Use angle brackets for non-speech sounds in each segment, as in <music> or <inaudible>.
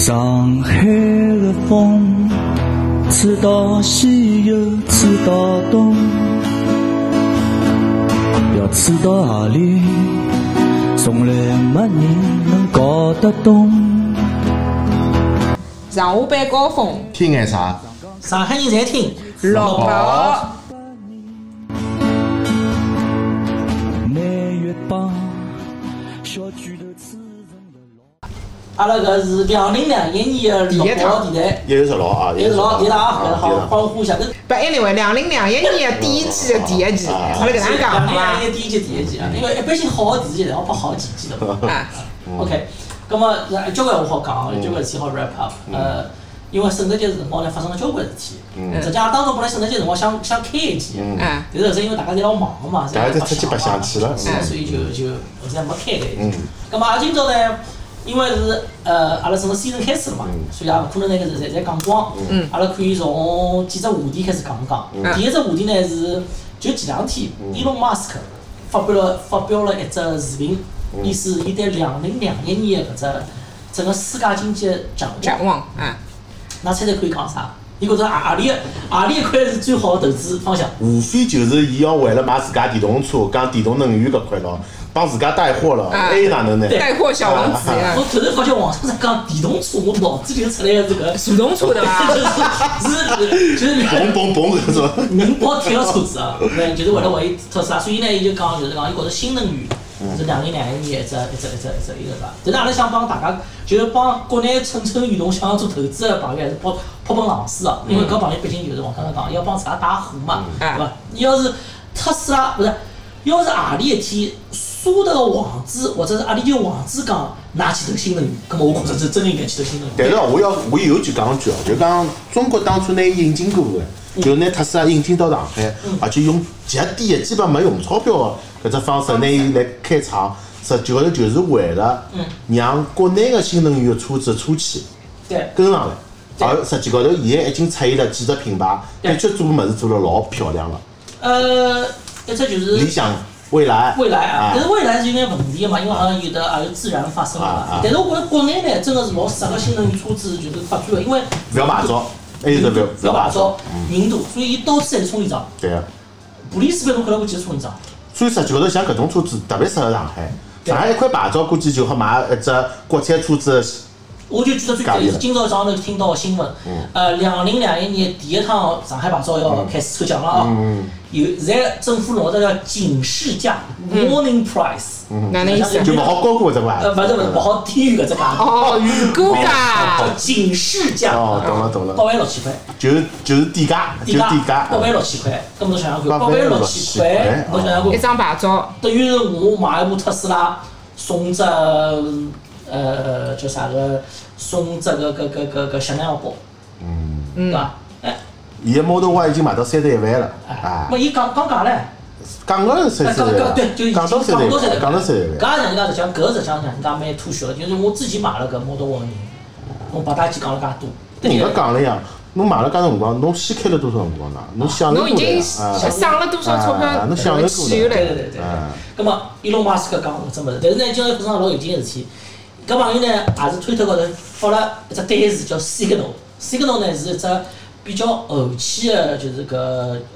上海的风，吹到西又吹到东，要吹到何里，从来没人能搞得懂。上下班高峰，听眼啥？上海人侪听老婆。南粤帮。阿拉搿是两零两一年的六号电台，一月十六啊，一个老电台啊，搿好啊对欢呼一下。搿不，anyway，两零两一年第一季的第一季，啊阿拉搿能讲两零好伐两？一年第一季第一季啊，因为一般性好的电视剧侪要拍好几季的嘛。啊，OK，葛末呃交关话好讲，有交关事体好 wrap up。呃，因为圣诞节辰光呢发生了交关事体，实际上当中本来圣诞节辰光想想开一期，嗯啊，但是后头因为大家侪老忙嘛，大家侪出去白相去了所以就就后头没开搿一嗯期。葛末阿拉今朝呢，因为是呃阿拉整个 season 开始了嘛，所以也勿可能那个是侪侪讲光。嗯阿拉可以从几只话题开始讲讲。第一只话题呢是就前两天，Elon Musk 发表了发表了一只视频，意思是伊对两零两一年的搿只整个世界经济的展望。展望啊，那猜猜可以讲啥？伊觉着何何里个何里一块是最好的投资方向？无非就是伊要为了买自家电动车，讲电动能源搿块咯，帮自家带货了，啊。还有哪能呢？带货小王子呀。我，突然发觉网上在讲电动车，我脑子里头出来的这个手动车对伐？<laughs> 是是就是嘣嘣嘣搿种，<laughs> 能包铁个车子啊，对，就是为了为特斯拉，所以呢，伊就讲就是讲，伊觉着新能源是两零两一年一只一只一只一只一个啥？但是阿拉想帮大家，就是帮国内蠢蠢欲动想要做投资的朋友，还是泼泼盆冷水啊，因为搿朋友毕竟就是往刚刚讲，要帮自家带货嘛，对伐？你要是特斯拉不是，要是何里一天沙特个王子或者是阿里就王子讲拿去投新能源，葛末我觉着是真应该去投新能源。但是哦我要我有一句讲句哦，就讲中国当初拿伊引进过的，就拿特斯拉引进到上海，而且用极低的，基本没用钞票的搿只方式拿伊来开厂，实际高头就是为了让国内个新能源的车子车企对。跟上来。而实际高头现在已经出现了几只品牌，的确做物事做了老漂亮了。呃，一只就是理想、蔚来、未来啊，啊但是未来是有眼问题的嘛，因为好像有的也有自然发生了。嘛但是我觉得国内呢，真的是老适合新能源车子就是发展的，因为不要牌照，还有个不要不要牌照，嗯人多，所以伊到处侪是充电桩。对啊。布里斯班侬看到过几个充电桩？所以实际高头像搿种车子特别适合上海。对上海一块牌照估计就好买一只国产车子的我就记得最简单例子，今朝早上头听到个新闻，呃，两零两一年第一趟上海牌照要开始抽奖了啊，有现在政府弄的叫警示价 （warning price），哪能意思？就勿好高过搿只牌呃，。勿是勿是，勿好低于搿只价，哦，预估叫价，警示价，哦，懂了懂了。八，万六千块。就是就是底价，就底底价。八万六千块，咁侬想想看，八八万六千块，侬想想看，一张牌照，等于是我买一部特斯拉，送只呃叫啥个，送只个个个个个香奈儿包，嗯，对伐？哎，伊个 Model Y 已经卖到三十一万了，哎啊，么伊讲讲价唻，讲个三十一万，讲讲对，就已经讲到三十一万，讲到三十一万。搿也让人家实际上搿实际上让人家蛮吐血的，就是我自己买了搿 Model Y 的人，侬白大几讲了介多，对人？家讲了呀，侬买了介辰光，侬先开了多少辰光呢？侬享受侬已经过了呀，啊省了多少钞票侬享受过汽油了对对？对对对啊。咁么，伊隆马斯克讲搿只物事，但是呢，今朝发生老有劲个事体。搿朋友呢，也是推特高头发了一只单词叫 Signal。Signal 呢是一只比较后期的，就是搿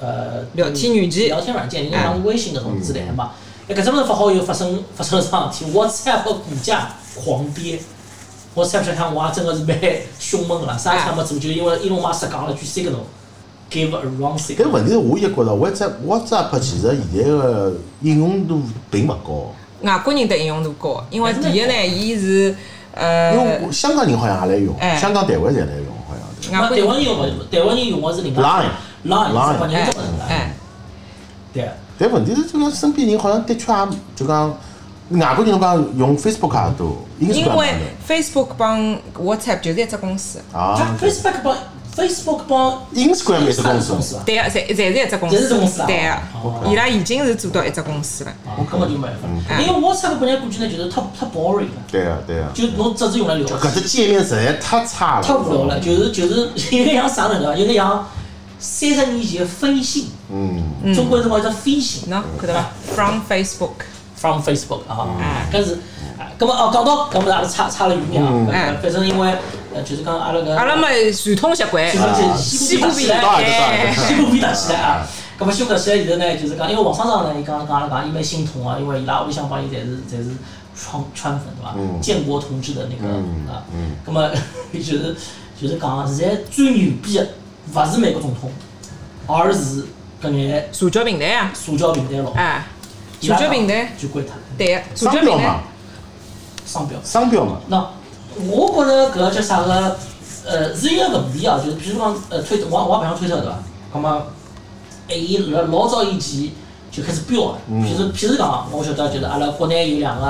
呃聊天软件聊天软件，应该像微信搿种之类的嘛。哎，搿只物事发好以后，发生发生了桩事体，<laughs> WhatsApp 个股价狂跌。WhatsApp 想想，我也真个是蛮凶猛个啦，啥事体没做，就因为伊隆马斯克讲了句 Signal，give a wrong 搿 signal。问题是我也觉着 WhatsApp WhatsApp 其实现在个应用度并勿高，外国人的应用度高，因为第一呢，伊是因为呃我香港人好像也来用，哎。香港、台湾侪来用，好像。外国人。湾人用勿台湾人用的是另外 Line Line 对。但问题是，就讲身边人好像的确也就讲外国人讲用 Facebook 也多因为 Facebook 帮 WhatsApp 就是一只公司，多啊 Facebook 帮 Facebook 帮，Instagram 也是公司公司啊，对个，侪侪是一只公侪是公司啊，对啊，伊拉已经是做到一只公司了。我，根本就没办法。因为 WhatsApp 本来感觉呢就是太太 boring 了，对个对个，就侬只是用来聊搿只界面实在太差了，太无聊了，就是就是 <laughs> 有点像啥呢？对伐？有点像三十年前的飞信，嗯，中国辰光叫飞信喏，看到伐？From Facebook，from Facebook 啊嗯，搿是。啊，咁么哦，讲到搿么阿拉差差了远点啊，嗯。搿搿反正因为呃，就是讲阿拉个阿拉么传统习惯，就是？就是西西部片部片，当然哎当然西部片搭起来啊。咁么西部搭起来以后呢，就是讲，因为王厂长呢，伊讲讲阿拉讲，伊蛮心痛啊，因为伊拉屋里向帮伊侪是？侪是？川川粉对伐？嗯建国同志的那个嗯啊，嗯咁么就是？就是？讲，现在最牛逼的勿是？美国总统，而是？搿眼社交平台啊，社交平台老板，哎，社交平台，就关脱了，对个，社交平台，，商标。商标嘛，那我觉着搿叫啥个？呃，是一个问题啊，就是比如讲，呃，推特，我我也白相推特对伐？葛么，哎，伊老老早以前就开始标了。嗯譬如譬如讲，我晓得就是阿拉国内有两个，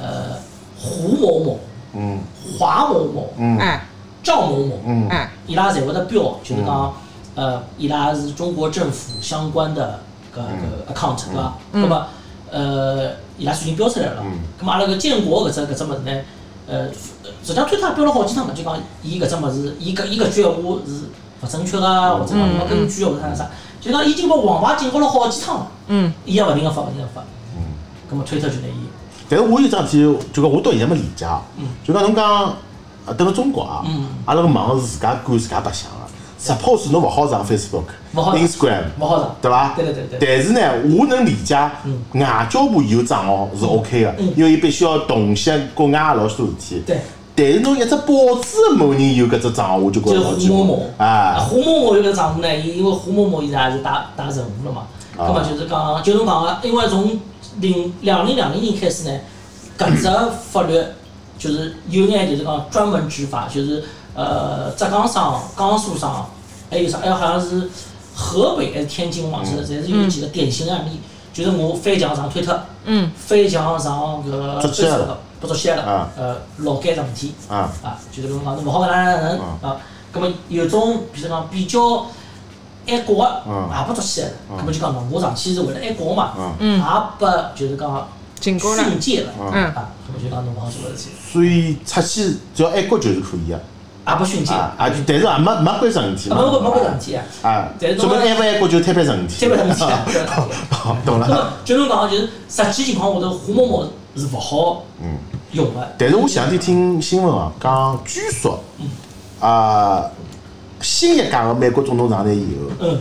呃，胡某某、嗯华某某、嗯哎赵某某，嗯哎，伊拉侪会得标，就是讲，呃，伊拉是中国政府相关的搿个 account 对伐？嗯葛么，呃，伊拉算已经标出来了。嗯。葛么阿拉搿建国搿只搿只物事呢，呃，实际上推特也标了好几趟了，就讲伊搿只物事，伊搿伊搿句闲话是勿正确个，或者讲没根据或者啥。啥，就讲已经把王牌警告了好几趟了，嗯，伊也勿停个发，勿停个发。嗯。葛么推特就拿伊，但是我有桩事体，就讲我到现在没理解，嗯。就讲侬讲，呃，等辣中国啊嗯，阿拉个网是自家管自家白相个，suppose 侬勿好上 Facebook 勿好、Instagram，勿好上。对伐？对对对对但是呢，我能理解嗯外交部有账号是 OK 个嗯，因为伊必须要洞悉国外老许多事体。对。但是侬一只报纸的某人有搿只账号，我就觉就是着老奇怪胡某某啊。胡某某有搿账户呢，伊因为胡某某现在也是打打任务了嘛，啊葛么就是讲，就侬讲个，因为从零两零两零年开始呢，搿只法律就是有眼就是讲专门执法，就是呃浙江省、江苏省，还有啥，还有好像是河北还是天津，忘记了，侪是有几个典型案例，就是我翻墙上推特，嗯，翻墙上搿个捉起来了 Facebook 不捉起来了啊，呃，老干桩事体。啊，啊，就是讲侬勿好搿能哪能嗯啊。葛么有种，比如讲比较爱国个，嗯也拨捉起来了。嗯葛么就讲侬，我上去是为了爱国嘛，嗯，嗯也拨就是讲警告了，训诫了。嗯嗯，啊，葛么就讲侬勿好做搿事体，所以出去只要爱国就是可以个。也拨训诫。啊啊，但是也没没关上事体。没没没搿事体啊。啊，说明爱勿爱国就摊牌成事体。摊牌成事体啊懂了。就侬讲，就是实际情况下头，胡某某是勿好嗯。用个。但是我前两天听新闻啊，讲据说，啊，新一届个美国总统上台以后，嗯，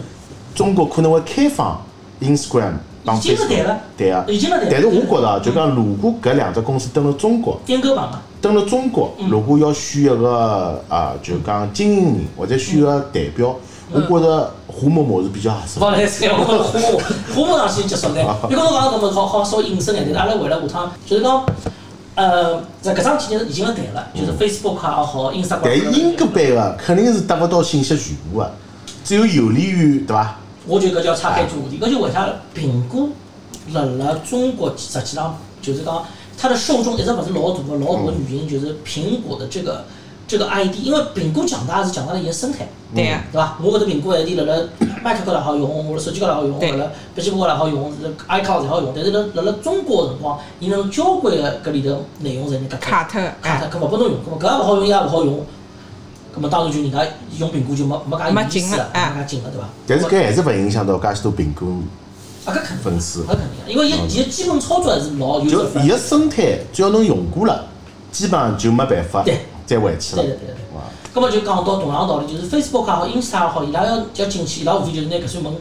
中国可能会开放 Instagram 帮已经是对了对啊。已经了对了但是我觉着啊，就讲如果搿两只公司登了中国，颠歌版嘛。登了中国，嗯如果要选一个啊，就讲经营人或者选个代表，我觉着胡某某是比较合适勿。来三，我觉着胡某 <laughs> 胡某上去结束了。别讲侬讲搿么好好稍微隐身眼，但是阿拉为了下趟就是讲，呃，这搿桩事体已经是谈了，就是 Facebook 也好，Instagram 但英格版个肯定是得勿到信息全部个，只有有利于对伐？我觉得搿叫岔开做话题，搿就为啥苹果辣辣中国实际上就是讲它的受众一直勿是老大个，老大个原因就是苹果的这个这个 ID，因为苹果强大是强大了伊个生态。对个，对伐？我搿只苹果 ID 辣辣 Mac 高头也好用，我辣手机高头也好用，对辣辣笔记本高头也好用，是 iCloud 侪好用。但是辣辣辣中国个辰光，伊能交关个搿里头内容侪人家卡特，卡特，哎，搿勿拨侬用，搿也勿好用，伊也勿好用。搿么当然就人家用苹果就没没介意思没介劲了，对伐？但是搿还是勿影响到介许多苹果啊，搿肯定，粉丝搿。肯定的，因为伊伊个基本操作还是老有就手伊个生态，只要侬用过了，基本上就没办法再回去了对。对对对。哇咁么就讲到同样道理，就是 Facebook 也好，Insta 也好，伊拉要要进去，伊拉无非就是拿搿扇门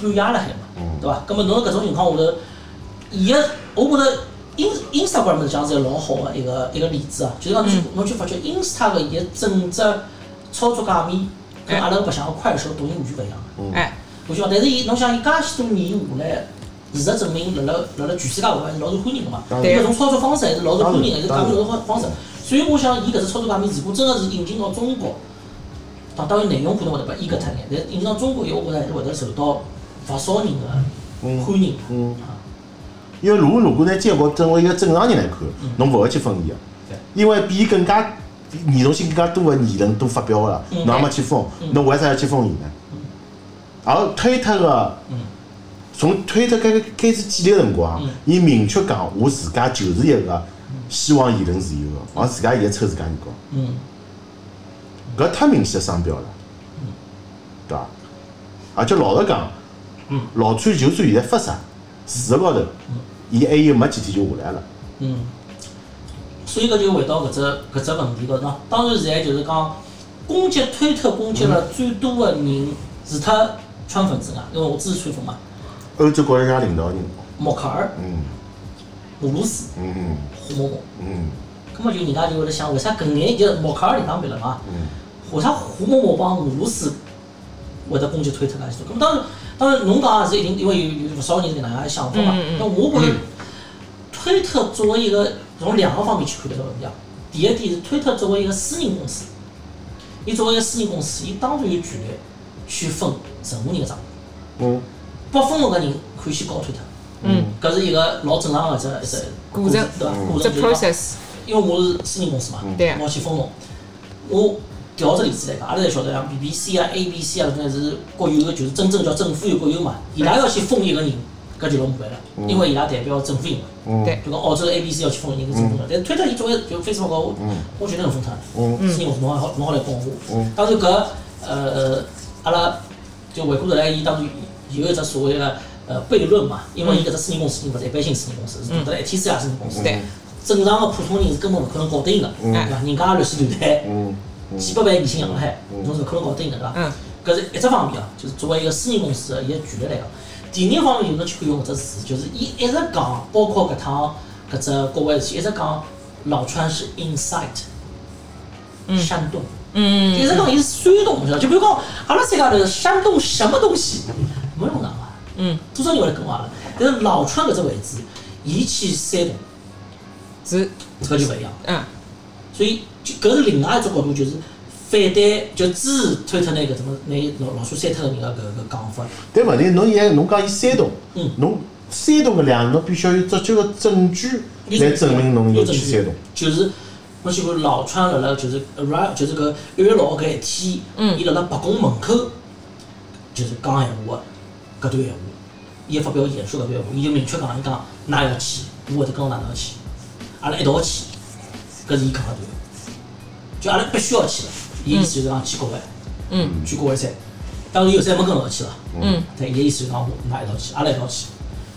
半压辣海嘛，嗯对伐？咁么侬搿种情况下头，伊个我觉着 In Instagram 实际上是个老好个一个一个例子啊，就是讲侬去侬去发觉 Insta 个伊个整只操作界面跟阿拉白相个快手、抖音完全勿一样。哎，我晓得，但是伊侬想伊介许多年下来，事实证明辣辣辣辣全世界范围还是老受欢迎个嘛。当然。搿种操作方式还是老受欢迎个，还是当然讲究老方式。所以我想，伊搿只操作界面，如果真个是引进到中国，当当然内容可能会得被阉割脱眼，但是引进到中国以后，我觉着还是会得受到勿少人个欢迎。嗯，因为如果如果拿建国作为一个正常人来看，侬勿会去封伊个，因为比伊更加严重性更加多个言论都发表个了，嗯。侬也没去封，侬为啥要去封伊呢？而推特个嗯，从推特开开始建立个辰光嗯，伊明确讲我自家就是一个希望言论自由个，而自家现在抽自家耳光，嗯，搿太明显个商标了，对伐？而且老实讲，嗯。老川就算现在发啥，事实高头，伊还有没几天就下来了。嗯。所以搿就回到搿只搿只问题高头喏。当然现在就是讲攻击推特攻击了最多的人，除脱川粉之外，因为我支持川粉嘛，欧洲国家领导人，默克尔、嗯俄罗斯、嗯嗯胡某某。嗯葛末就人家就会得想，为啥搿眼就默克尔里当别了嘛？嗯为啥胡某某帮俄罗斯会得攻击推特介许多？当然，当然侬讲也是一定，因为有有勿少人是搿能样想法嘛。那我觉着推特作为一个从两个方面去看这个问题啊。第一点是推特作为一个私人公司，伊作为一个私人公司，伊当然有权利去封任何人个账号。嗯不封个人可以先告推特。嗯，搿是一个老正常个一只一只过程对伐？过程就是讲 process，因为我是私人公司嘛，对啊我要去封侬。我调只例子来讲，阿拉侪晓得像 BBC 啊、ABC 啊，搿是国有个，就是真正叫政府有国有嘛。伊拉要去封一个人，搿就老麻烦了，因为伊拉代表政府行为。嗯对就讲澳洲的 ABC 要去封一个人，是政府的。但是推特伊作为就 Facebook 高，我我绝对能封脱。私人公司侬好侬好来帮我。当然搿呃阿拉就回过头来，伊当然有一只所谓的呃悖论嘛，因为伊搿只私人公司勿是一般性私人公司，是做得来一天私人公司。对，正常个普通人是根本勿可能搞得赢个，对伐？人家律师团队嗯几百万年薪洋海，侬是勿可能搞得赢个，对伐？嗯搿是一只方面啊，就是作为一个私人公司的伊个权利来讲。第二方面就是侬去看用搿只词，就是伊一直讲，包括搿趟搿只国外事体，一直讲老川是 incite，煽动。嗯一直讲伊是山洞，晓得伐？就比如讲，阿拉三家头山洞什么东西，没用场啊。嗯，多少人会来跟阿拉？但是老川搿只位置，伊去山洞，是搿就勿一样。嗯所以就搿是另外一种角度，就是反对，就支持推特那个怎么拿老老鼠删脱个人个搿搿讲法。但问题侬现在侬讲伊煽动嗯，侬煽动搿两，侬必须要有足够个证据来证明侬有去煽动。就是侬去看老川辣辣就是 arrive 就是搿一月六号搿一天，嗯伊辣辣白宫门口就是讲闲话个搿段闲话，伊发表演说搿段闲话，伊就明确讲，伊讲㑚要去，我会得跟侬哪能去，阿拉一道去，搿是伊讲个段，就阿拉必须要去了，伊意思就是讲去国外，嗯去国外赛，当然有赛没跟牢去了。嗯但伊个意思就是讲，我㑚一道去，阿拉一道去。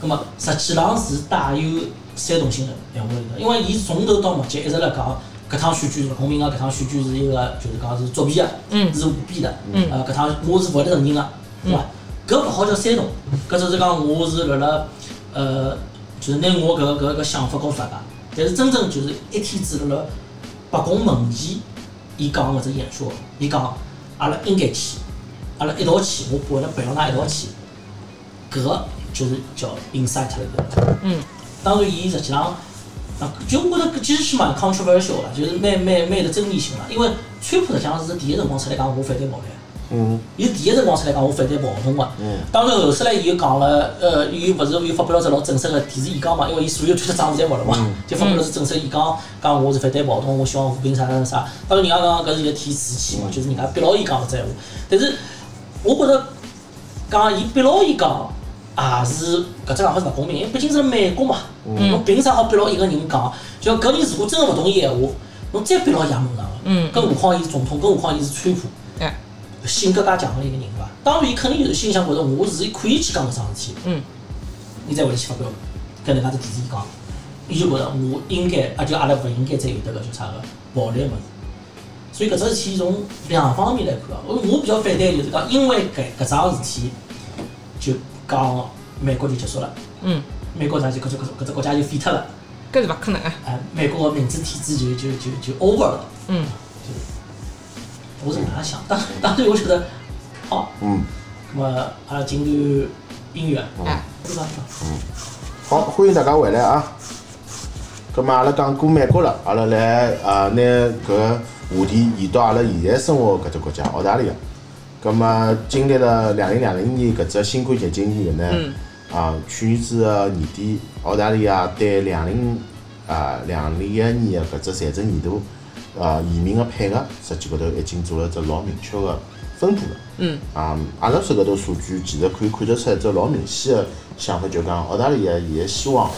葛末实际上是带有煽动性的闲话里头，因为伊从头到末节一直辣讲，搿趟选举是勿公平个，搿趟选举是一个就是讲是作弊个，嗯是舞弊的，嗯呃，搿趟我是勿会得承认个，对伐？搿勿好叫煽动，搿只是讲我是辣辣呃，就是拿我搿搿个搿想法告诉大家。但是真正就是一天子辣辣白宫门前，伊讲搿只演说，伊讲阿拉应该去，阿拉一道去，我会得陪牢㑚一道去。搿个就是叫 insight 了个。嗯当然，伊实际上，啊，就我觉着搿其实是蛮 controversial 啦，就是蛮蛮蛮有争议性的。因为川普实际上是第一辰光出来讲我反对暴力，嗯伊第一辰光出来讲我反对暴动个。嗯当然后首来伊又讲了，呃，伊勿是又发表了只老正式个电视演讲嘛，因为伊所有推特账户侪没了嘛，就发表了只正式演讲，讲我是反对暴动，我希望和平啥啥啥。当然人家讲搿是一个提士气嘛，就是人家逼牢伊讲搿只闲话。但是我觉着讲伊逼牢伊讲，也是搿只讲法是勿公平，因为毕竟是美国嘛，侬凭啥好逼牢一个人讲？就搿人如果真个勿同意闲话，侬再逼牢伊也没用场个。嗯更何况伊是总统，更何况伊是川普。哎性格介强个一个人对伐？当然，伊肯定就是心里想觉着我是可以去讲搿桩事体，嗯伊再会得去发表跟人家只电视演讲。伊就觉着我应该，啊就阿拉勿应该再有得搿叫啥个暴力个物事。所以搿只事体从两方面来看啊，我我比较反对就是讲，因为搿搿桩事体就讲美国就结束了，嗯，美国啥就搿只搿只国家就废脱了，搿是勿可能个。啊，美国个民主体制就就就就 over 了。嗯我是搿能样想，当当时我觉得好。嗯，那么阿拉进段音乐，哎对伐？好，欢迎大家回来啊！葛末阿拉讲过美国了，阿拉来啊拿搿话题移到阿拉现在生活搿只国家澳大利亚。葛末经历了两零两零年搿只新冠疫情以后呢，啊去年子个年底，澳大利亚对两零啊两零一年个搿只财政年度啊移民个配额，实际高头已经做了只老明确个分布了。嗯啊，阿拉手高头数据其实可以看得出一只老明显个想法，就讲澳大利亚现在希望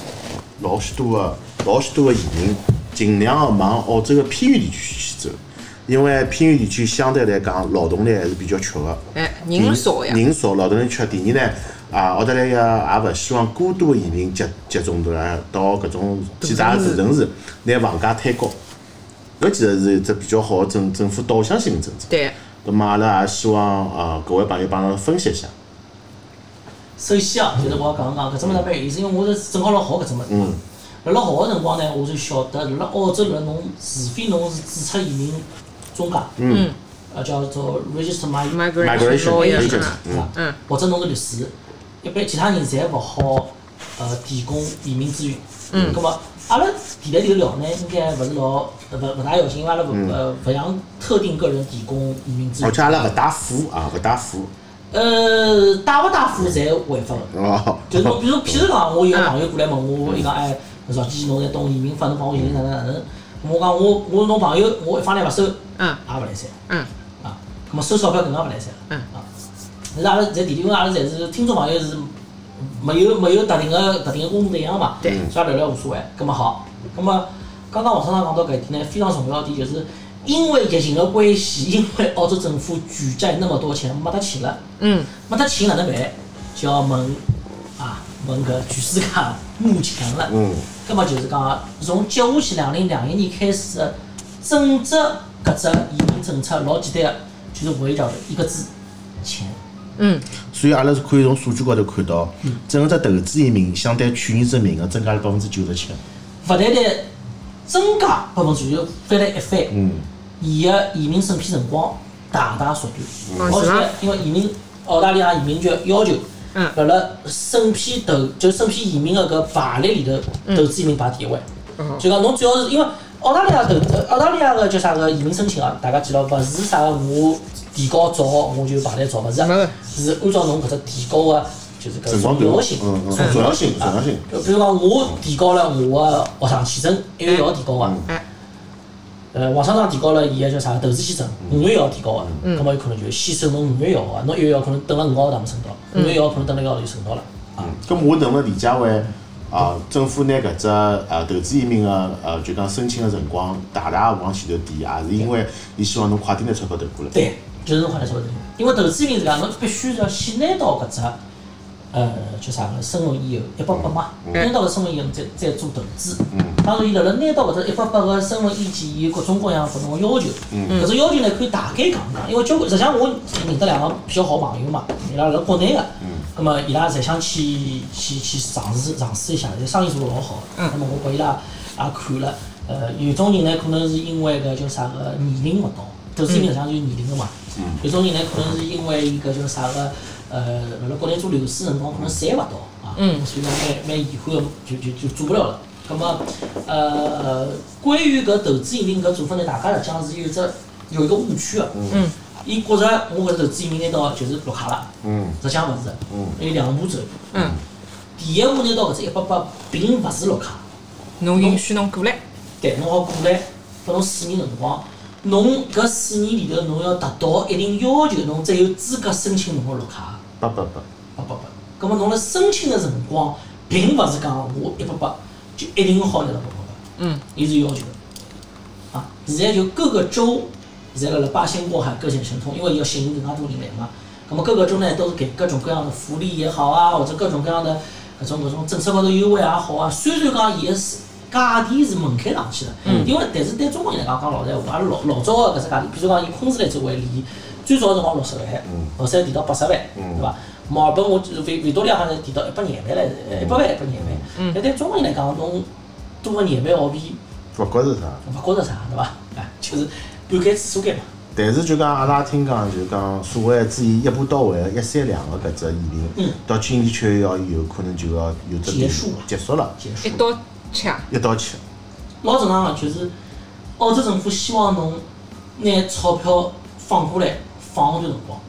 老许多个老许多个移民尽量个往澳洲个偏远地区去走，因为偏远地区相对来讲劳动力还是比较缺个。哎，人少呀。人少，劳动力缺。第二呢，啊，澳大利亚也勿希望过多移民集集中对伐？到搿种几大大城市，拿房价推高。搿其实是一只比较好的政政府导向性的政策。对，咁么阿拉也希望呃各位朋友帮阿拉分析一下。首先啊，就是我要讲讲搿只物事蛮有意思，因为我是正好辣学搿只物事嗯。辣辣学个辰光呢，我就晓得辣澳洲辣侬，除非侬是注册移民中介，嗯呃叫做 register my，migration Migration lawyer agent 啊，嗯或者侬是律师，一般其他人侪勿好呃提供移民资源。嗯咁么阿拉提来迭个聊呢，应该勿是老呃勿勿大要紧，因为阿拉勿呃勿向特定个人提供移民资源。而且阿拉勿带货啊，勿带货。呃，带勿带货侪违法个。哦。就是侬，比如 <laughs> 譬如讲，我有个朋友过来问我，伊讲哎，赵记侬侪懂移民法，侬帮我寻寻哪能哪能？我讲我我侬朋友，我一方钿勿收，嗯也嗯勿来三。嗯啊，咁么收钞票更加勿来三。嗯啊，但是阿拉在地里，因为阿拉侪是听众朋友是没有没有特定的特定的工作对象嘛，对所以聊聊无所谓。咁么好，咁么刚刚王厂长讲到搿一点呢，非常重要的一点就是。因为疫情的关系，因为澳洲政府举债那么多钱，没得钱了，嗯，没得钱哪能办？就要问啊，问搿全世界募钱了。嗯。葛么就是讲，从接下去两零两一年开始的整只搿只移民政策老简单个，就是围绕着一个字：钱。嗯，所以阿拉是可以从数据高头看到，整个只投资移民相对去年子名额增加了百分之九十七。勿单单增加百分之九，翻了一番。嗯。伊个移民审批辰光大大缩短。而哦是伐且因为移民澳大利亚移民局要求，嗯辣辣审批投就审批移民个搿排列里头，投资移民排第一位。嗯就讲侬只要是因为澳大利亚投呃澳大利亚个叫啥个移民申请啊，大家记牢，勿是啥个我提高早我就排队早，勿是啊，是按照侬搿只提高个就是搿辰光表重要性。重要性，重要性。就比如讲，我提高了我个学生签证，一月一号提高个。呃，王厂长提高了伊个叫啥投资签证，五月一号提高个，葛末有可能就先收侬五月一号个，侬一月一号可能等了五个号头也没收到，五月一号可能等了一个号就收到了。啊，咁我能不能理解为啊，政府拿搿只呃投资移民个呃就讲申请个辰光大大往前头提，也是因为伊希望侬快点拿钞票投过来。对，就是侬快点收到。因为投资移民是搿样，侬必须要先拿到搿只呃叫啥个身份以后，一百八嘛，拿到搿身份以后再再做投资。当然，伊辣辣拿到搿只一百八个身份以前，伊有各种各样搿种要求。搿种要求呢，可以大概讲讲，因为交关实际上我认得两个比较好朋友嘛，伊拉辣国内个。咁么伊拉侪想去去去尝试尝试一下，这生意做得老好。嗯那么我拨伊拉也看了，呃，有种人呢可能是因为搿叫啥个年龄勿到，投资移民实际上就是年龄个嘛。有种人呢可能是因为伊搿叫啥个，呃，辣辣国内做律师辰光可能赚勿到啊，嗯所以讲蛮蛮遗憾个，就就就做不了了。咁么，呃，关于搿投资移民搿做法呢，大家来讲是有一只有一个误区个。嗯。伊觉着我搿投资移民拿到就是绿卡了。嗯实际上勿是，嗯有两步走。嗯，第一步拿到搿只一百八，并勿是绿卡，侬允许侬过来，对，侬好过来，拨侬四年辰光，侬搿四年里头侬要达到一定要求，侬才有资格申请侬个绿卡。八八八。八八八。葛末侬辣申请个辰光，并勿是讲我一百八就一定好拿到八八八，嗯，伊是有要求的。啊，现在就各个州现在辣辣八仙过海，各显神通，因为要吸引更加多人来嘛。葛末各个州呢都是给各种各样的福利也好啊，或者各种各样的搿种搿种政策高头优惠也好啊。虽然讲伊个是价钿是门槛上去的，因为但是对中国人来讲讲老实闲话，阿拉老老早个搿只价钿，比如讲以昆士兰州为例，最早个辰光六十万，后首提到八十万，对伐？墨尔本我就是维维多利亚好像提到一百廿万来，一百万一百廿万。但对中国人来讲，侬多个廿万澳币勿觉着啥。勿觉着啥，对伐？啊，<laughs> 就是半间厕所间嘛。但是就讲阿拉听讲，就讲所谓只以一步到位个一三两个搿只移民嗯，到今年七月一号以后，可能就要有只结束了结束了，结束一。刀切，一刀切。老正常个，就是澳洲政府希望侬拿钞票放过来放一段辰光，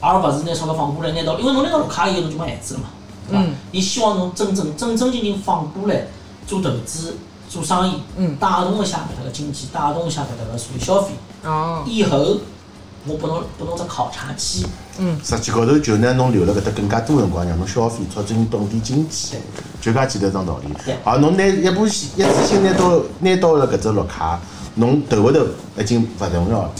而勿是拿钞票放过来拿到，因为侬拿到绿卡以后侬就没限制了嘛，对伐嗯？伊希望侬真正正正经经放过来做投资、做生意，嗯带动一下搿搭个经济，带动一下搿搭个社会消费。哦，以后我拨侬拨侬只考察期，实际高头就拿侬留辣搿搭更加多辰光，让侬消费，促进本地经济对，就介简单桩道理对。好，侬拿一步性一次性拿到拿到了搿只绿卡，侬头后头已经勿重要了。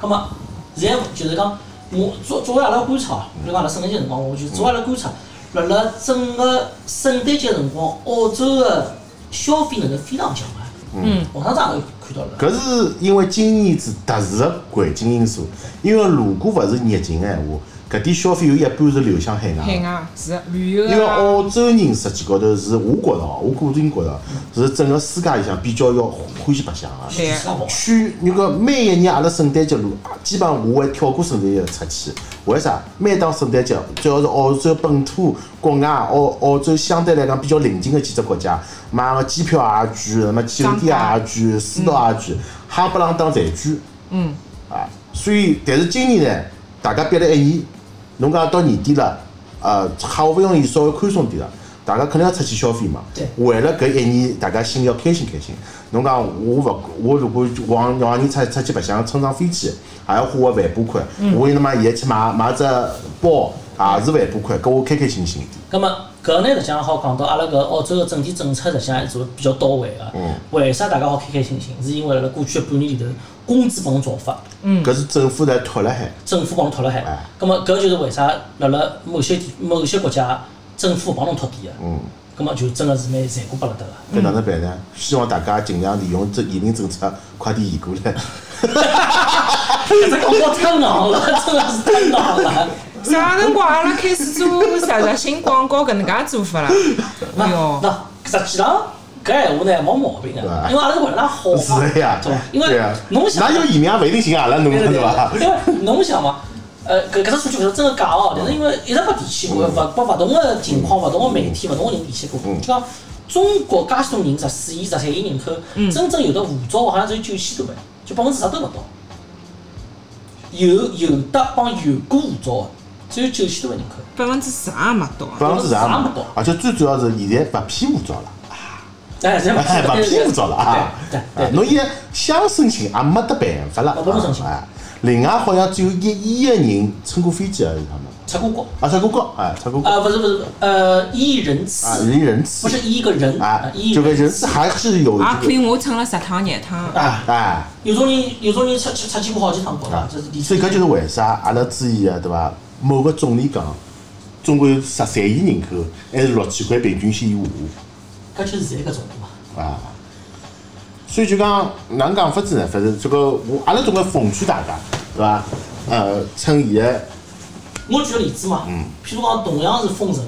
那么现在就是讲，我作作为阿拉观察，比如讲阿拉圣诞节辰光，我就作为阿拉观察，辣辣整个圣诞节辰光，澳洲个消费能力非常强啊。嗯，我上上也看到了。搿是因为今年子特殊的环境因素，因为如果勿是疫情个闲话，搿点消费有一半是流向海外海。外是旅游因为啊，澳洲人实际高头是我觉着哦，我个人觉着是整个世界里向比较要欢喜白相个。去那个每一年阿拉圣诞节路，基本上我会跳过圣诞节出去。为啥？每当圣诞节，只要是澳洲本土、国外、澳澳洲相对来讲比较邻近的几只国家，买个机票也贵，什么酒店也贵，水道也贵，夯不啷当侪贵。嗯，啊，所以但是今年呢，大家憋了一年，侬讲到年底了，呃，好不容易稍微宽松点了，大家肯定要出去消费嘛。对为了搿一年，大家心里要开心开心。侬讲我勿，我如果往往年出出去白相，乘上飞机，还要花个万把块，我他妈现在去买买只包，也是万把块，搿我开开心心。咁么搿呢，实际上好讲到阿拉搿澳洲个整体政策，实际上还是比较到位个。嗯为啥大家好开开心心？是因为辣辣过去个半年里头，工资帮侬照发，搿是政府在托了海。政府帮侬托了海哎。咁么搿就是为啥辣辣某些地某些国家，政府帮侬托底个。嗯。咁么就真个是蛮残酷拨了得个。搿哪能办呢？希望大家尽量利用这移民政策，快点移过来。搿只广告太硬了，真个是太硬了。啥辰光阿拉开始做实质性广告搿能介做法啦？哎哟，那实际上搿闲话呢没毛病个，因为阿拉是为了㑚好是嘛，的呀，对伐？因为侬想哪有移民也勿一定寻阿拉弄对伐？因为侬想嘛，呃，搿搿只数据勿是真个假哦，但是因为一直拨提起过，勿拨勿同个情况、勿同个媒体、勿同个人提起过，就讲中国介许多人，十四亿、十三亿人口，真正有的护照好像只有九千多万，就百分之十都勿到。有有的帮有过护照个，只有九千多万人口。百分之十也没到。百分之十也啥没到。而且最主要是现在勿批护照了，哎，这哎，勿批护照了啊！对侬现在想申请也没得办法了。勿能申请哎，另外好像只有一亿个人乘过飞机还是他们？出过国。啊，乘过国，啊，乘过国，呃，不是不是，呃，一亿人啊，次，人人次不是一个人，啊这个人次次。还是有也可以，我乘了十趟廿趟。啊，哎。有种人有种人出出出去过好几趟国啊了，这是所以搿就是为啥阿拉注意啊对伐？某个总理讲，中国有十三亿人口，还是六千块平均线以搿就是现在搿种嘛。啊。所以就讲哪能讲法子呢？反正这个我阿拉总归奉劝大家，对伐？呃，趁现在我举个例子嘛，譬如讲同样是封城，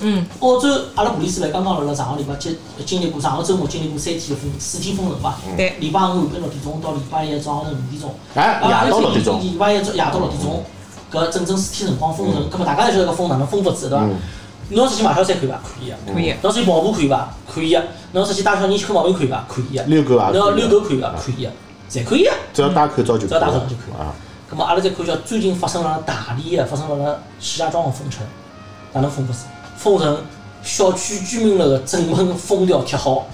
嗯，澳洲阿拉布里斯班刚刚辣辣上个礼拜经经历过上个周末经历过三天的封四天封城嘛，对礼拜五晚六点钟到礼拜一早上头五点钟，哎夜到六点钟礼拜一早夜到六点钟，搿整整四天辰光封城，葛末大家侪晓得搿封哪能封法子对伐？嗯侬要出去买小三可以伐？可以啊。可以。侬要出去跑步可以伐？可以啊。侬要出去带小人去看毛病可以伐？可以啊。遛狗也可以侬要遛狗可以伐？可以啊，侪可以啊。只要戴口罩就可以只要戴口罩就可以啊。咁么阿拉再看一下最近发生了大连啊，发生了石家庄的封城，哪能封法子？封城，小区居民楼的正门封条贴好，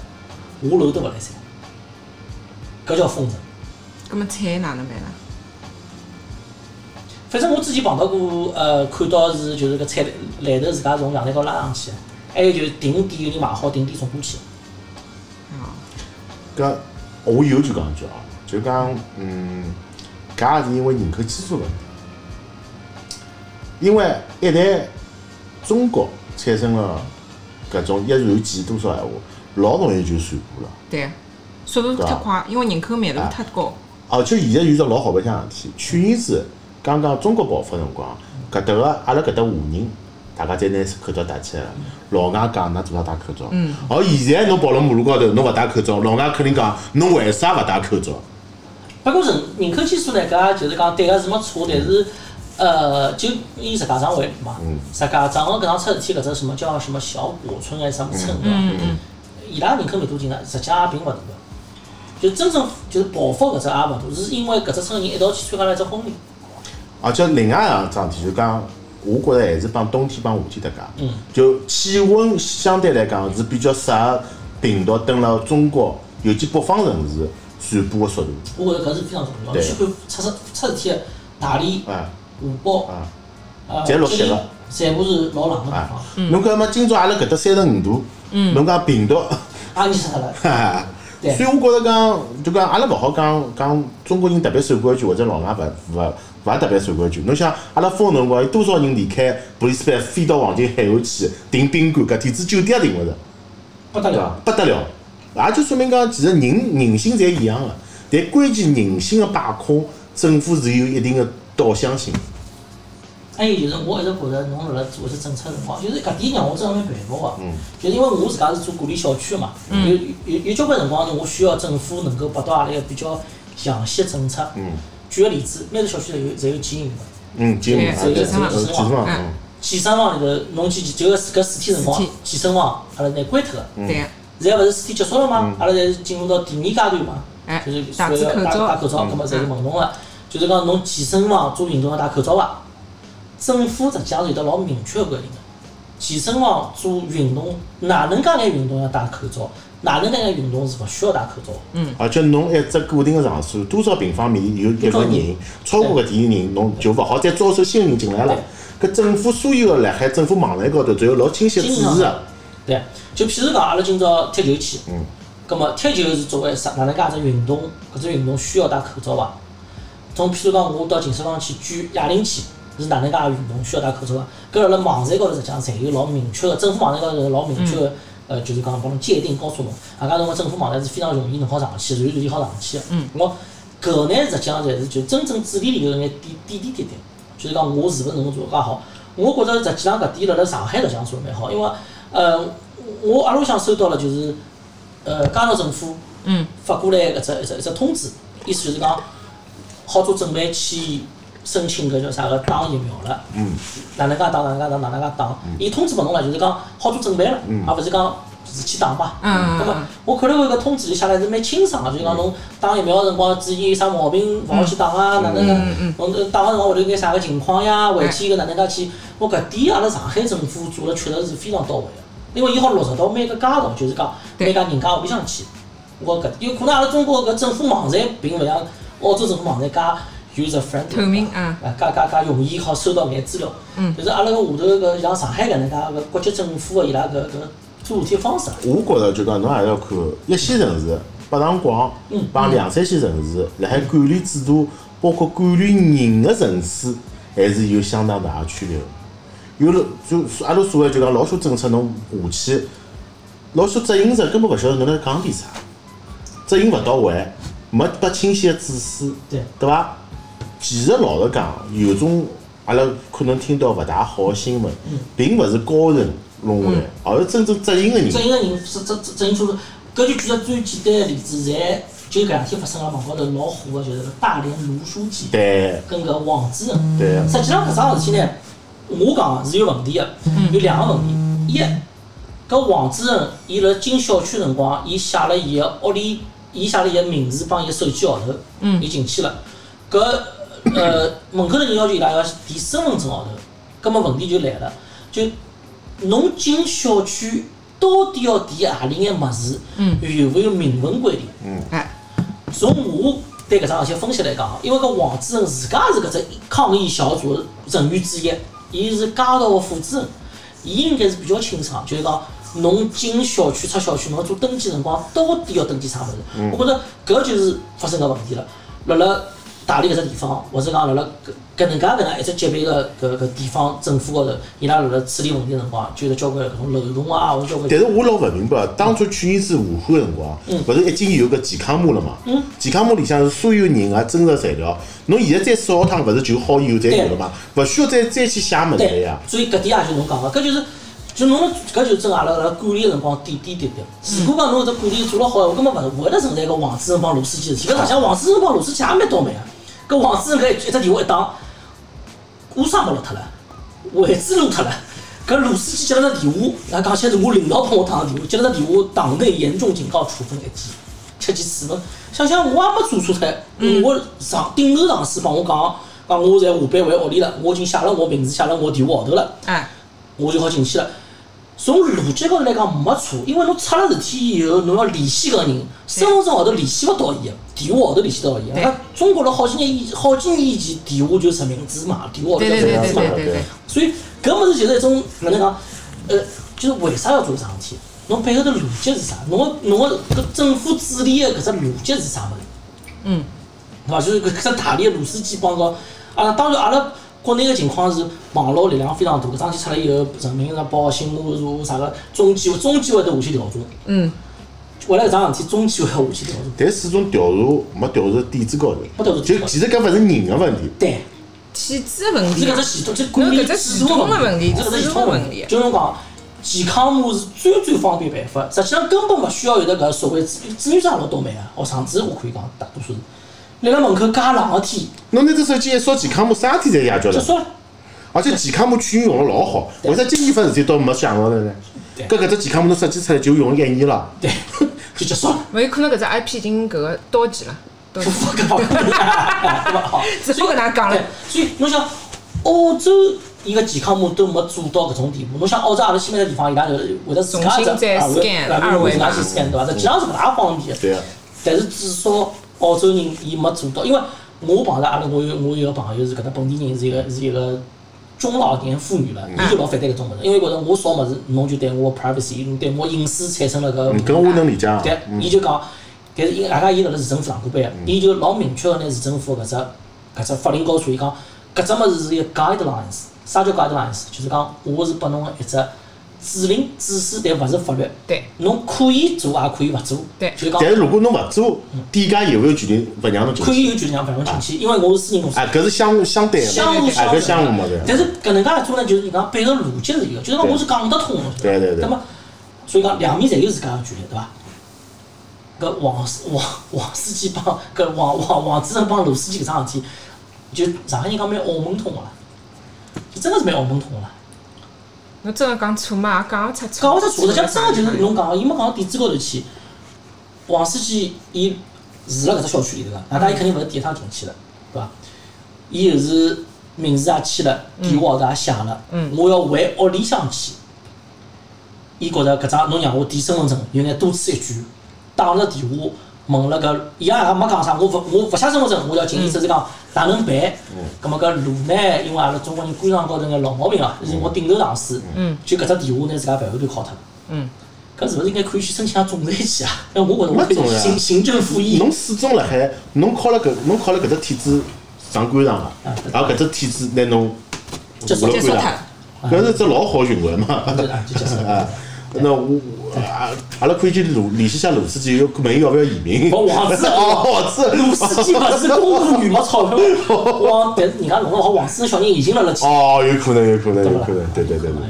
下楼都勿来三，搿叫封城。葛么菜哪能办啦？反正我之前碰到过，呃，看到是就是搿菜篮头自家从阳台高拉上去，还有就是定点有人买好，定点送过去。哦，搿我有句讲一句啊，就讲嗯，搿也是因为人口基数问题。因为一旦中国产生了搿种一传几多少闲话，老容易就传播了。对，速度太快，因为人口密度太高。而且现在有只老好白相事体，去年子刚刚中国爆发辰光，搿搭个阿拉搿搭华人，大家侪拿口罩戴起来了。老外讲㑚做啥戴口罩？嗯。而现在侬跑辣马路高头，侬勿戴口罩，老外肯定讲侬为啥勿戴口罩？不过人人口基数呢，搿就是讲对个是没错，但是呃，就以石家庄为例嘛，石家庄个搿趟出事体搿只什么叫什么小果村还是什么村对伐？伊拉人口密度近呢，实际上也并勿大个。就真正就是爆发搿只也勿大，是因为搿只村人一道去参加了一只婚礼。而且另外一桩事体就讲，我觉着还是帮冬天帮夏天搭界。嗯。就气温相对来讲是比较适合病毒登了中国，尤其北方城市传播的速度。我觉着搿是非常重要。对去看出事出事体个大理、哎湖北、啊呃侪落雪了全部是老冷个地啊方，！侬搿么今朝阿拉搿搭三十五度，侬讲病毒，阿尼死脱了。<laughs> 所以我觉着讲，就讲阿拉勿好讲讲中国人特别守规矩，或者老外勿勿勿特别守规矩。侬想阿拉封辰光，有多少人离开布里斯班飞到黄金海岸去订宾馆，搿天子酒店也订勿着。不得了？不得了，也就说明讲，其实人人性侪一样个，但关键人性个把控，政府是有一定个导向性。还有就是，我一直觉着侬辣辣做一些政策辰光，就是搿点让我真的蛮佩服个。嗯。就是因为我自家是做管理小区个嘛，有有有交关辰光呢，我需要政府能够拨到阿拉一个比较详细个政策。嗯。举个例子，每个小区侪有侪有经营个。嗯，金融对啊，对，健身房呃健身房，嗯。嗯。健身房里头，侬去就搿搿四天辰光，健身房阿拉拿关脱个。对。个，现在勿是四天结束了吗？阿拉侪是进入到第二阶段嘛，哎就是戴戴口罩。戴口罩，葛末侪是问侬个，就是讲侬健身房做运动要戴口罩伐？政府实际上是有得老明确个规定个，健身房做运动哪能介眼运动要戴口罩，哪能介眼运动是勿需要戴口罩的。而且侬一只固定个场所，多少平方米有一个人，超过搿点人，侬就勿好再招收新人进来了。搿政府所有个辣海政府网站高头，都有老清晰指示个。对，就譬如讲，阿拉今朝踢球去，嗯，葛末踢球是作为啥哪能介只运动？搿只运动需要戴口罩伐？从譬如讲，我到健身房去举哑铃去，是哪能介个运动需要戴口罩伐？搿辣辣网站高头实际上侪有老明确个，政府网站高头有老明确个，呃，就是讲帮侬界定告诉侬，啊，搿辰光政府网站是非常容易侬好上去，随时随地好上去个。嗯，我搿呢实际上侪是就真正治理里头眼点点点滴滴，就是讲我是勿是能够做得介好？我觉着实际上搿点辣辣上海实际上做得蛮好，因为呃，我阿拉屋里向收到了就是呃街道政府嗯发过来搿只一只一只通知，意思就是讲好做准备去申请搿叫啥个打疫苗了。嗯。哪能介打哪能介打哪能介打，伊通知拨侬了，就是讲好做准备了，而勿是讲自己打嘛。嗯那么我看了搿通知里写来是蛮清爽个，就是讲侬打疫苗个辰光注意有啥毛病勿好去打啊，哪能。个侬打个辰光会头有眼啥个情况呀，回去个哪能介去，我搿点阿拉上海政府做了确实是非常到位个，因为伊好落实到每个街道，就是讲每家人家屋里向去。我搿有可能阿拉中国搿政府网站并勿像澳洲政府网站介 user friendly，透明啊，啊，介介介容易好收到眼资料。嗯。就是阿拉个下头搿像上海搿能介个国际政府个伊拉搿搿做事体方式，我觉着就讲侬也要看一线城市北上广嗯帮两三线城市，辣海管理制度包括管理人个层次，还是有相当大个区别个。有了就阿拉所谓就讲老许多政策侬下去，老许多执行者根本勿晓得侬辣讲点啥，执行勿到位，没拨清晰个指示，对。对伐？其实老实讲，有种阿拉可能听到勿大好个新闻，并勿是高层弄下来，而是真正执行个人执。行个人执执执行出，搿就举个最简单个例子，现就搿两天发生个网高头老火个，就是个大连卢书记对跟搿王主任。对，实际上搿桩事体呢，我讲是有问题个，有两个问题。一，搿王主任伊辣进小区辰光，伊写了伊个屋里，伊写了伊个名字帮伊个手机号头，伊进去了。搿呃门口头人要求伊拉要填身份证号头，葛末问题就来了，就侬进小区到底要填何里眼物事，嗯有勿有明文规定？嗯哎，从我对搿桩事体分析来讲，因为搿王主任自家是搿只抗疫小组的成员之一，伊是街道个副主任，伊应该是比较清爽，就是讲侬进小区出小区，侬要做登记辰光，到底要登记啥物事？我觉着搿就是发生个问题了。辣辣大理搿只地方，或者讲辣辣搿搿能介搿能一只级别个搿搿地方政府高头，伊拉辣辣处理问题个辰光，就有交关搿种漏洞啊，或者交关。但是我老勿明白，当初去年子武汉个辰光，勿是已经有个健康码了嘛？健康码里向是所有人个真实材料，侬现在再扫一趟，勿是就好以后再有了嘛？勿需要再再去写物事了对呀。，所以搿点也就侬讲个，搿就是就侬搿就是真阿拉辣管理个辰光点点滴滴。如果讲侬搿只管理做了好，根本勿勿会得存在搿王主任帮罗书记事体。搿实际上王主任帮罗书记也蛮倒霉个。搿王主任搿一一只电话一打，乌纱没落脱了，位置落脱了。搿卢书记接了只电话，那讲起来是我领导帮我打个电话，接了只电话，党内严重警告处分一记，七记处分。想想我也没做错错，我上顶头上司帮我讲，讲我在下班回屋里了，我已经写了我名字，写了我电话号头了。哎，我就好进去了。从逻辑高头来讲没错，因为侬出了事体以后，侬要联系搿个人，身份证号头联系勿到伊个，电话号头联系到伊那中国了好几年以好几年以前，电话就实名制嘛，电话号头实名制嘛。所以搿物事就是一种哪能讲？呃，就是为啥要做搿桩事体？侬背后的逻辑是啥？侬个侬个搿政府治理的搿只逻辑是啥物事？嗯，对伐？就是搿搿只大理的螺丝机帮个，阿拉当然阿拉国内个情况是网络力量非常大，搿桩事体出来以后，人民日报新华社啥个中纪委中纪委都下去调查，嗯，为了搿桩事体，中纪委下去调查。但始终调查没调查点子高头没调查，就其实搿勿是人个问题，对，体制的问题是搿只系统，这管理系统的问题是搿只系统的问题就是侬讲，健康码是最最方便办法，实际上根本勿需要有得搿所谓志志愿者也老倒霉啊，学生子我可以讲大多数是，辣辣门口加冷个天侬拿只手机一扫健康码，三天侪解决了。结束了。而且健康码去年用了老好，为啥今年份事体都没想到的呢？对搿搿只健康码侬设计出来就用了一年了，对，<laughs> 就结束了。勿有可能搿只 IP 已经搿个到期了，到期 <laughs> 不？好，只好搿能讲了对，所以侬想，澳洲伊个健康码都没做到搿种地步。侬想澳洲阿拉去每个地方，伊拉就是会得重新再 scan 啊二维码对伐？实际上是勿大方便的。对啊，但是至少澳洲人伊没做到，因为我碰着阿拉我有我有个朋友是搿搭本地人，是一个是一个中老年妇女了，伊就老反对搿种物事，因为觉着我扫物事，侬就对我 privacy，侬对我隐私产生了搿嗯，搿我能理解啊。对，伊就讲，但是伊阿拉伊辣辣市政府上过班个，伊就老明确个拿市政府搿只搿只法令告诉伊讲，搿只物事是一个 guidelines，啥叫 guidelines？就是讲我是拨侬一只指令指示，但勿是法律。对侬可以做，也可以勿做。对就是讲但是如果侬勿做，店家有没有权利勿让侬进去？可以有权利让勿让进去，因为我是私人公司。啊，搿是相互相对的，哎，相互相互嘛对。但是搿能介做呢，就是讲背后逻辑是一个，就是讲我是讲得通的，对对对那么，所以讲两面侪有自家个权利，对伐？搿王司王王司机帮搿王王王主任帮罗书记搿桩事体，就上海人讲蛮澳门通个啦，就真个是蛮澳门通个啦。侬真个讲错嘛，也讲勿出错。讲勿出错，实际上真个就是侬讲个，伊没讲到点子高头去。王书记伊住辣搿只小区里头个，外加伊肯定勿是第一趟进去了，对伐？伊后是名字也签了，电话号头也响了，嗯我要回屋里向去。伊觉着搿张侬让我填身份证有眼多此一举，打了电话问了搿，伊也也没讲啥，我勿我勿写身份证，我要进去，只是讲哪能办？葛末搿路呢，因为阿拉中国人官场高头眼老毛病啊，是我顶头上司，嗯就搿只电话拿自家饭碗都敲脱了。嗯，搿是勿是应该可以去申请下仲裁去啊？因为我觉着我行行政复议。侬始终辣海，侬靠了搿，侬靠了搿只体制上官场了，啊然后搿只体制拿侬结束结束下了官脱场，搿是只老好循环嘛。就结束了。啊，<laughs> 那我啊，阿拉可以去联联系下鲁书记，问伊要不要移民。哦，王子 <laughs> 哦，王子，鲁书记勿是公务员没钞票，<laughs> 王但是人家弄得好，王志的小人已经辣辣去。哦，有可能，有可能，有可能，对对对对。